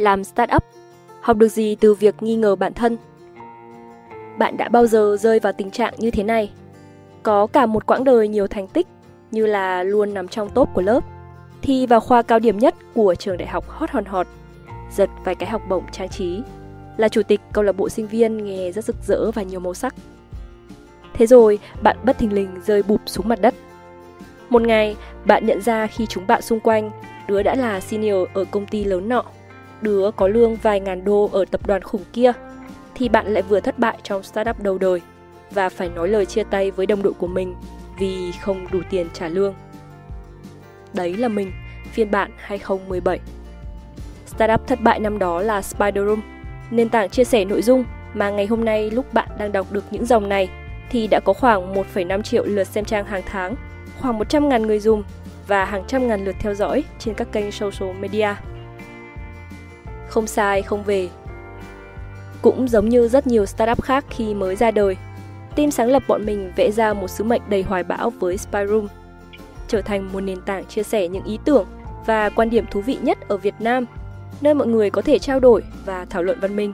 làm startup, học được gì từ việc nghi ngờ bản thân. Bạn đã bao giờ rơi vào tình trạng như thế này? Có cả một quãng đời nhiều thành tích như là luôn nằm trong top của lớp, thi vào khoa cao điểm nhất của trường đại học hot hòn hot, giật vài cái học bổng trang trí, là chủ tịch câu lạc bộ sinh viên nghe rất rực rỡ và nhiều màu sắc. Thế rồi, bạn bất thình lình rơi bụp xuống mặt đất. Một ngày, bạn nhận ra khi chúng bạn xung quanh, đứa đã là senior ở công ty lớn nọ, đứa có lương vài ngàn đô ở tập đoàn khủng kia, thì bạn lại vừa thất bại trong startup đầu đời và phải nói lời chia tay với đồng đội của mình vì không đủ tiền trả lương. Đấy là mình, phiên bản 2017. Startup thất bại năm đó là Spiderroom, nền tảng chia sẻ nội dung mà ngày hôm nay lúc bạn đang đọc được những dòng này thì đã có khoảng 1,5 triệu lượt xem trang hàng tháng, khoảng 100.000 người dùng và hàng trăm ngàn lượt theo dõi trên các kênh social media. Không sai, không về. Cũng giống như rất nhiều startup khác khi mới ra đời, team sáng lập bọn mình vẽ ra một sứ mệnh đầy hoài bão với Spyroom, trở thành một nền tảng chia sẻ những ý tưởng và quan điểm thú vị nhất ở Việt Nam, nơi mọi người có thể trao đổi và thảo luận văn minh.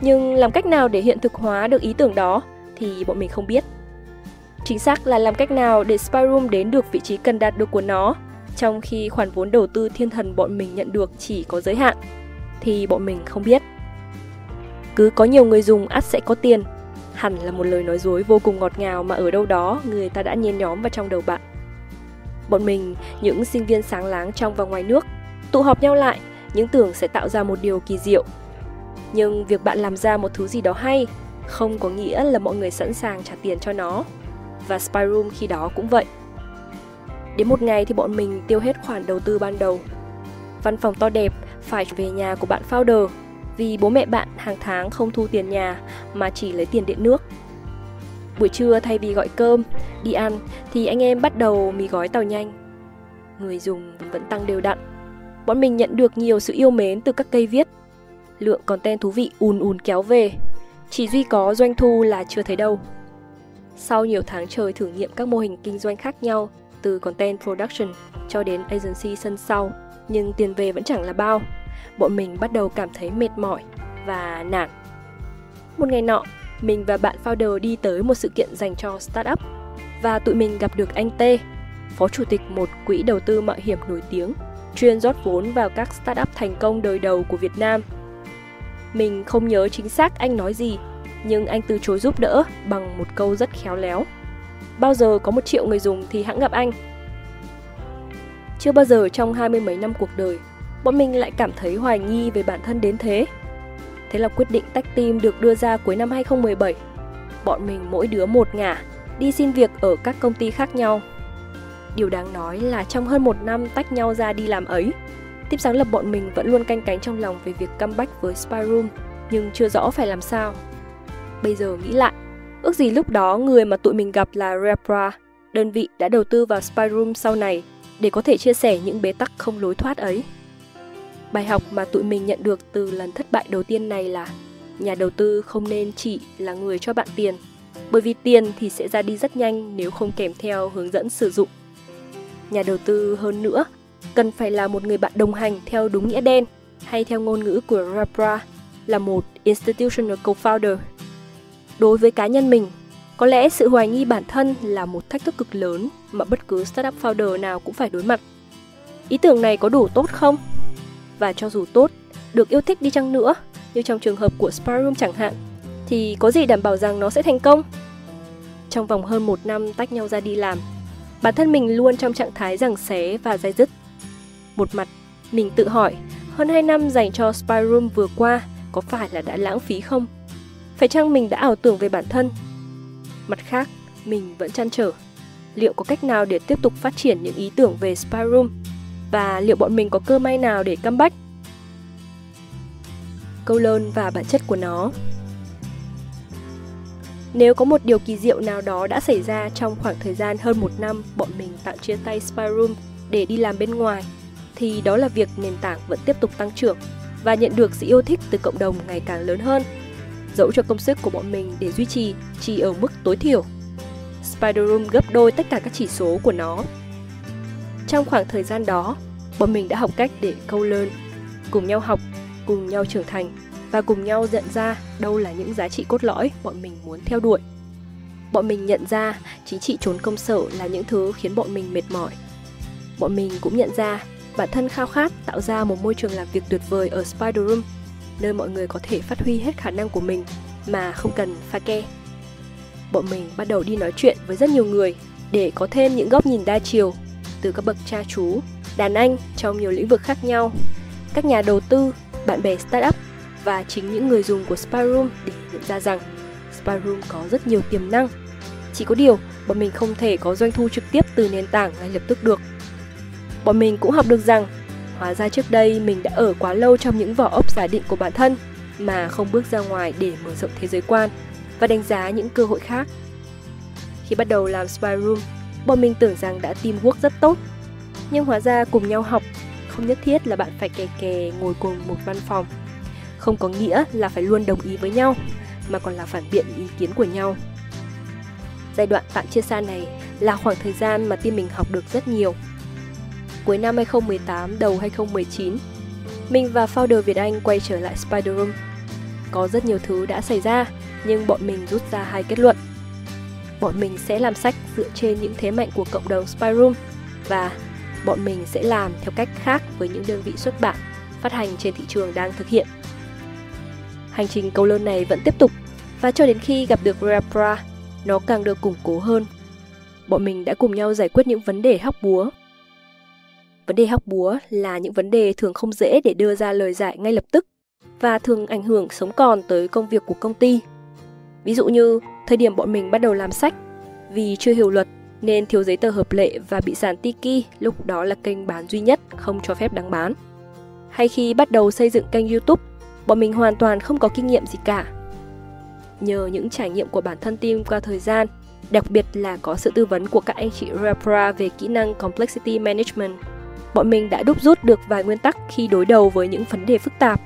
Nhưng làm cách nào để hiện thực hóa được ý tưởng đó thì bọn mình không biết. Chính xác là làm cách nào để Spyroom đến được vị trí cần đạt được của nó, trong khi khoản vốn đầu tư thiên thần bọn mình nhận được chỉ có giới hạn, thì bọn mình không biết. Cứ có nhiều người dùng ắt sẽ có tiền, hẳn là một lời nói dối vô cùng ngọt ngào mà ở đâu đó người ta đã nhen nhóm vào trong đầu bạn. Bọn mình, những sinh viên sáng láng trong và ngoài nước, tụ họp nhau lại, những tưởng sẽ tạo ra một điều kỳ diệu. Nhưng việc bạn làm ra một thứ gì đó hay không có nghĩa là mọi người sẵn sàng trả tiền cho nó. Và Spyroom khi đó cũng vậy. Đến một ngày thì bọn mình tiêu hết khoản đầu tư ban đầu. Văn phòng to đẹp phải về nhà của bạn founder vì bố mẹ bạn hàng tháng không thu tiền nhà mà chỉ lấy tiền điện nước. Buổi trưa thay vì gọi cơm, đi ăn thì anh em bắt đầu mì gói tàu nhanh. Người dùng vẫn tăng đều đặn. Bọn mình nhận được nhiều sự yêu mến từ các cây viết. Lượng content thú vị ùn ùn kéo về chỉ duy có doanh thu là chưa thấy đâu. Sau nhiều tháng trời thử nghiệm các mô hình kinh doanh khác nhau, từ content production cho đến agency sân sau, nhưng tiền về vẫn chẳng là bao. Bọn mình bắt đầu cảm thấy mệt mỏi và nản. Một ngày nọ, mình và bạn founder đi tới một sự kiện dành cho startup và tụi mình gặp được anh T, phó chủ tịch một quỹ đầu tư mạo hiểm nổi tiếng, chuyên rót vốn vào các startup thành công đời đầu của Việt Nam mình không nhớ chính xác anh nói gì, nhưng anh từ chối giúp đỡ bằng một câu rất khéo léo. Bao giờ có một triệu người dùng thì hãng gặp anh. Chưa bao giờ trong hai mươi mấy năm cuộc đời, bọn mình lại cảm thấy hoài nghi về bản thân đến thế. Thế là quyết định tách team được đưa ra cuối năm 2017. Bọn mình mỗi đứa một ngả, đi xin việc ở các công ty khác nhau. Điều đáng nói là trong hơn một năm tách nhau ra đi làm ấy, tiếp sáng lập bọn mình vẫn luôn canh cánh trong lòng về việc comeback với Spyroom, nhưng chưa rõ phải làm sao. Bây giờ nghĩ lại, ước gì lúc đó người mà tụi mình gặp là Repra, đơn vị đã đầu tư vào Spyroom sau này để có thể chia sẻ những bế tắc không lối thoát ấy. Bài học mà tụi mình nhận được từ lần thất bại đầu tiên này là nhà đầu tư không nên chỉ là người cho bạn tiền, bởi vì tiền thì sẽ ra đi rất nhanh nếu không kèm theo hướng dẫn sử dụng. Nhà đầu tư hơn nữa cần phải là một người bạn đồng hành theo đúng nghĩa đen hay theo ngôn ngữ của Rapra là một institutional co-founder. Đối với cá nhân mình, có lẽ sự hoài nghi bản thân là một thách thức cực lớn mà bất cứ startup founder nào cũng phải đối mặt. Ý tưởng này có đủ tốt không? Và cho dù tốt, được yêu thích đi chăng nữa, như trong trường hợp của Sparroom chẳng hạn, thì có gì đảm bảo rằng nó sẽ thành công? Trong vòng hơn một năm tách nhau ra đi làm, bản thân mình luôn trong trạng thái rằng xé và dai dứt một mặt, mình tự hỏi, hơn 2 năm dành cho Spyroom vừa qua có phải là đã lãng phí không? Phải chăng mình đã ảo tưởng về bản thân? Mặt khác, mình vẫn chăn trở, liệu có cách nào để tiếp tục phát triển những ý tưởng về Spy Room? Và liệu bọn mình có cơ may nào để comeback? Câu lớn và bản chất của nó nếu có một điều kỳ diệu nào đó đã xảy ra trong khoảng thời gian hơn một năm bọn mình tạm chia tay Spy Room để đi làm bên ngoài thì đó là việc nền tảng vẫn tiếp tục tăng trưởng và nhận được sự yêu thích từ cộng đồng ngày càng lớn hơn. Dẫu cho công sức của bọn mình để duy trì chỉ ở mức tối thiểu. Spider Room gấp đôi tất cả các chỉ số của nó. Trong khoảng thời gian đó, bọn mình đã học cách để câu lớn, cùng nhau học, cùng nhau trưởng thành và cùng nhau nhận ra đâu là những giá trị cốt lõi bọn mình muốn theo đuổi. Bọn mình nhận ra chính trị trốn công sở là những thứ khiến bọn mình mệt mỏi. Bọn mình cũng nhận ra bản thân khao khát tạo ra một môi trường làm việc tuyệt vời ở Spider Room, nơi mọi người có thể phát huy hết khả năng của mình mà không cần pha ke. Bọn mình bắt đầu đi nói chuyện với rất nhiều người để có thêm những góc nhìn đa chiều từ các bậc cha chú, đàn anh trong nhiều lĩnh vực khác nhau, các nhà đầu tư, bạn bè startup và chính những người dùng của Spyroom để nhận ra rằng Spyroom có rất nhiều tiềm năng. Chỉ có điều, bọn mình không thể có doanh thu trực tiếp từ nền tảng ngay lập tức được. Bọn mình cũng học được rằng, hóa ra trước đây mình đã ở quá lâu trong những vỏ ốc giả định của bản thân mà không bước ra ngoài để mở rộng thế giới quan và đánh giá những cơ hội khác. Khi bắt đầu làm spy room, bọn mình tưởng rằng đã team teamwork rất tốt. Nhưng hóa ra cùng nhau học không nhất thiết là bạn phải kè kè ngồi cùng một văn phòng. Không có nghĩa là phải luôn đồng ý với nhau, mà còn là phản biện ý kiến của nhau. Giai đoạn tạm chia xa này là khoảng thời gian mà team mình học được rất nhiều. Cuối năm 2018, đầu 2019, mình và founder Việt Anh quay trở lại Spider Room. Có rất nhiều thứ đã xảy ra, nhưng bọn mình rút ra hai kết luận. Bọn mình sẽ làm sách dựa trên những thế mạnh của cộng đồng Spider Room và bọn mình sẽ làm theo cách khác với những đơn vị xuất bản phát hành trên thị trường đang thực hiện. Hành trình câu lơn này vẫn tiếp tục và cho đến khi gặp được Rapra, nó càng được củng cố hơn. Bọn mình đã cùng nhau giải quyết những vấn đề hóc búa. Vấn đề hóc búa là những vấn đề thường không dễ để đưa ra lời giải ngay lập tức và thường ảnh hưởng sống còn tới công việc của công ty. Ví dụ như thời điểm bọn mình bắt đầu làm sách, vì chưa hiểu luật nên thiếu giấy tờ hợp lệ và bị sàn Tiki lúc đó là kênh bán duy nhất không cho phép đăng bán. Hay khi bắt đầu xây dựng kênh YouTube, bọn mình hoàn toàn không có kinh nghiệm gì cả. Nhờ những trải nghiệm của bản thân team qua thời gian, đặc biệt là có sự tư vấn của các anh chị Rapra về kỹ năng Complexity Management, bọn mình đã đúc rút được vài nguyên tắc khi đối đầu với những vấn đề phức tạp.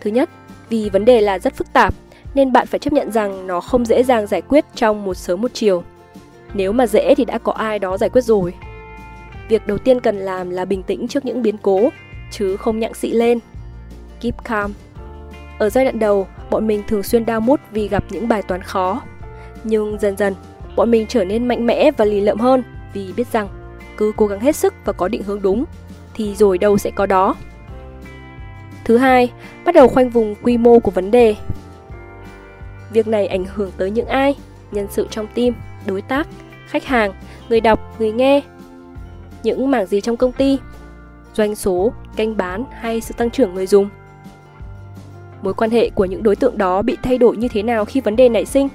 Thứ nhất, vì vấn đề là rất phức tạp, nên bạn phải chấp nhận rằng nó không dễ dàng giải quyết trong một sớm một chiều. Nếu mà dễ thì đã có ai đó giải quyết rồi. Việc đầu tiên cần làm là bình tĩnh trước những biến cố, chứ không nhặng xị lên. Keep calm. Ở giai đoạn đầu, bọn mình thường xuyên đau mút vì gặp những bài toán khó. Nhưng dần dần, bọn mình trở nên mạnh mẽ và lì lợm hơn vì biết rằng cứ cố gắng hết sức và có định hướng đúng thì rồi đâu sẽ có đó. Thứ hai, bắt đầu khoanh vùng quy mô của vấn đề Việc này ảnh hưởng tới những ai? Nhân sự trong team, đối tác, khách hàng, người đọc, người nghe. Những mảng gì trong công ty? Doanh số, kênh bán hay sự tăng trưởng người dùng? Mối quan hệ của những đối tượng đó bị thay đổi như thế nào khi vấn đề nảy sinh?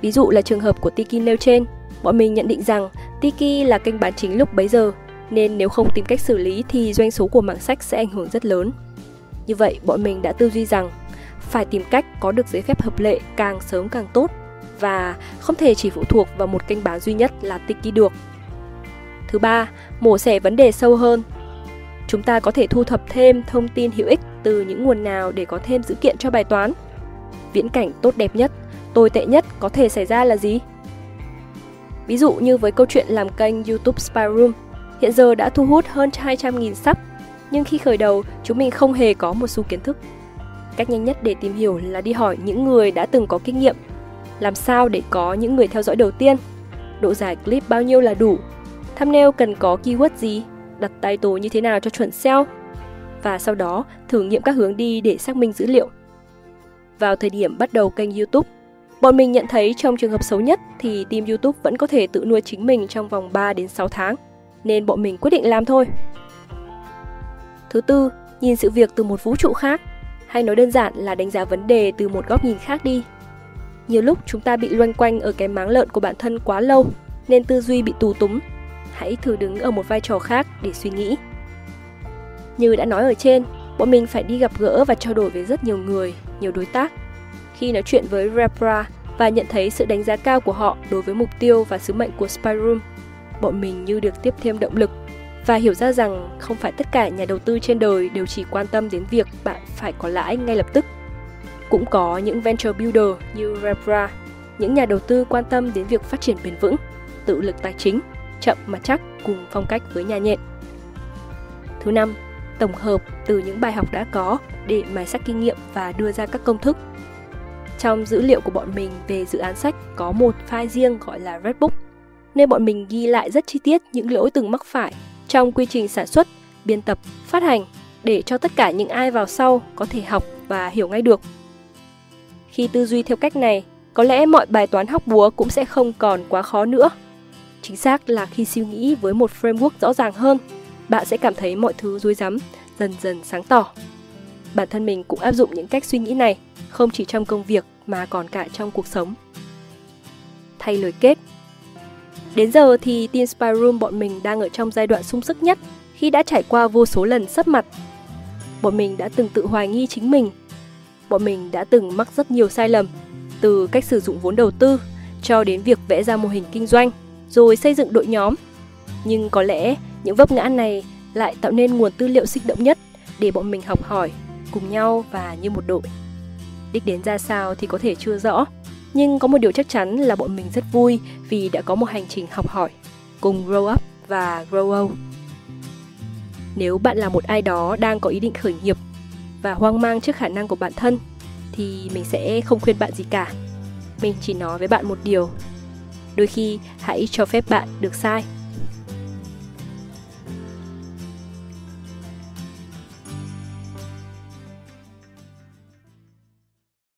Ví dụ là trường hợp của Tiki nêu trên, bọn mình nhận định rằng Tiki là kênh bán chính lúc bấy giờ, nên nếu không tìm cách xử lý thì doanh số của mảng sách sẽ ảnh hưởng rất lớn. Như vậy, bọn mình đã tư duy rằng phải tìm cách có được giấy phép hợp lệ càng sớm càng tốt và không thể chỉ phụ thuộc vào một kênh bán duy nhất là Tiki được. Thứ ba, mổ xẻ vấn đề sâu hơn. Chúng ta có thể thu thập thêm thông tin hữu ích từ những nguồn nào để có thêm dữ kiện cho bài toán. Viễn cảnh tốt đẹp nhất, tồi tệ nhất có thể xảy ra là gì? Ví dụ như với câu chuyện làm kênh YouTube Spy Room, hiện giờ đã thu hút hơn 200.000 sub, nhưng khi khởi đầu, chúng mình không hề có một xu kiến thức Cách nhanh nhất để tìm hiểu là đi hỏi những người đã từng có kinh nghiệm. Làm sao để có những người theo dõi đầu tiên? Độ dài clip bao nhiêu là đủ? Thumbnail cần có keyword gì? Đặt title như thế nào cho chuẩn SEO? Và sau đó thử nghiệm các hướng đi để xác minh dữ liệu. Vào thời điểm bắt đầu kênh YouTube, bọn mình nhận thấy trong trường hợp xấu nhất thì team YouTube vẫn có thể tự nuôi chính mình trong vòng 3 đến 6 tháng, nên bọn mình quyết định làm thôi. Thứ tư, nhìn sự việc từ một vũ trụ khác hay nói đơn giản là đánh giá vấn đề từ một góc nhìn khác đi. Nhiều lúc chúng ta bị loanh quanh ở cái máng lợn của bản thân quá lâu, nên tư duy bị tù túng. Hãy thử đứng ở một vai trò khác để suy nghĩ. Như đã nói ở trên, bọn mình phải đi gặp gỡ và trao đổi với rất nhiều người, nhiều đối tác. Khi nói chuyện với Repra và nhận thấy sự đánh giá cao của họ đối với mục tiêu và sứ mệnh của Spyroom, bọn mình như được tiếp thêm động lực và hiểu ra rằng không phải tất cả nhà đầu tư trên đời đều chỉ quan tâm đến việc bạn phải có lãi ngay lập tức. Cũng có những venture builder như Repra, những nhà đầu tư quan tâm đến việc phát triển bền vững, tự lực tài chính, chậm mà chắc cùng phong cách với nhà nhện. Thứ năm, tổng hợp từ những bài học đã có để mài sắc kinh nghiệm và đưa ra các công thức. Trong dữ liệu của bọn mình về dự án sách có một file riêng gọi là Redbook, nên bọn mình ghi lại rất chi tiết những lỗi từng mắc phải trong quy trình sản xuất, biên tập, phát hành để cho tất cả những ai vào sau có thể học và hiểu ngay được. Khi tư duy theo cách này, có lẽ mọi bài toán học búa cũng sẽ không còn quá khó nữa. Chính xác là khi suy nghĩ với một framework rõ ràng hơn, bạn sẽ cảm thấy mọi thứ rối rắm dần dần sáng tỏ. Bản thân mình cũng áp dụng những cách suy nghĩ này, không chỉ trong công việc mà còn cả trong cuộc sống. Thay lời kết Đến giờ thì Teen Spy Room bọn mình đang ở trong giai đoạn sung sức nhất khi đã trải qua vô số lần sấp mặt. Bọn mình đã từng tự hoài nghi chính mình. Bọn mình đã từng mắc rất nhiều sai lầm, từ cách sử dụng vốn đầu tư cho đến việc vẽ ra mô hình kinh doanh, rồi xây dựng đội nhóm. Nhưng có lẽ những vấp ngã này lại tạo nên nguồn tư liệu sinh động nhất để bọn mình học hỏi cùng nhau và như một đội. Đích đến ra sao thì có thể chưa rõ, nhưng có một điều chắc chắn là bọn mình rất vui vì đã có một hành trình học hỏi, cùng grow up và grow old. Nếu bạn là một ai đó đang có ý định khởi nghiệp và hoang mang trước khả năng của bản thân thì mình sẽ không khuyên bạn gì cả. Mình chỉ nói với bạn một điều. Đôi khi hãy cho phép bạn được sai.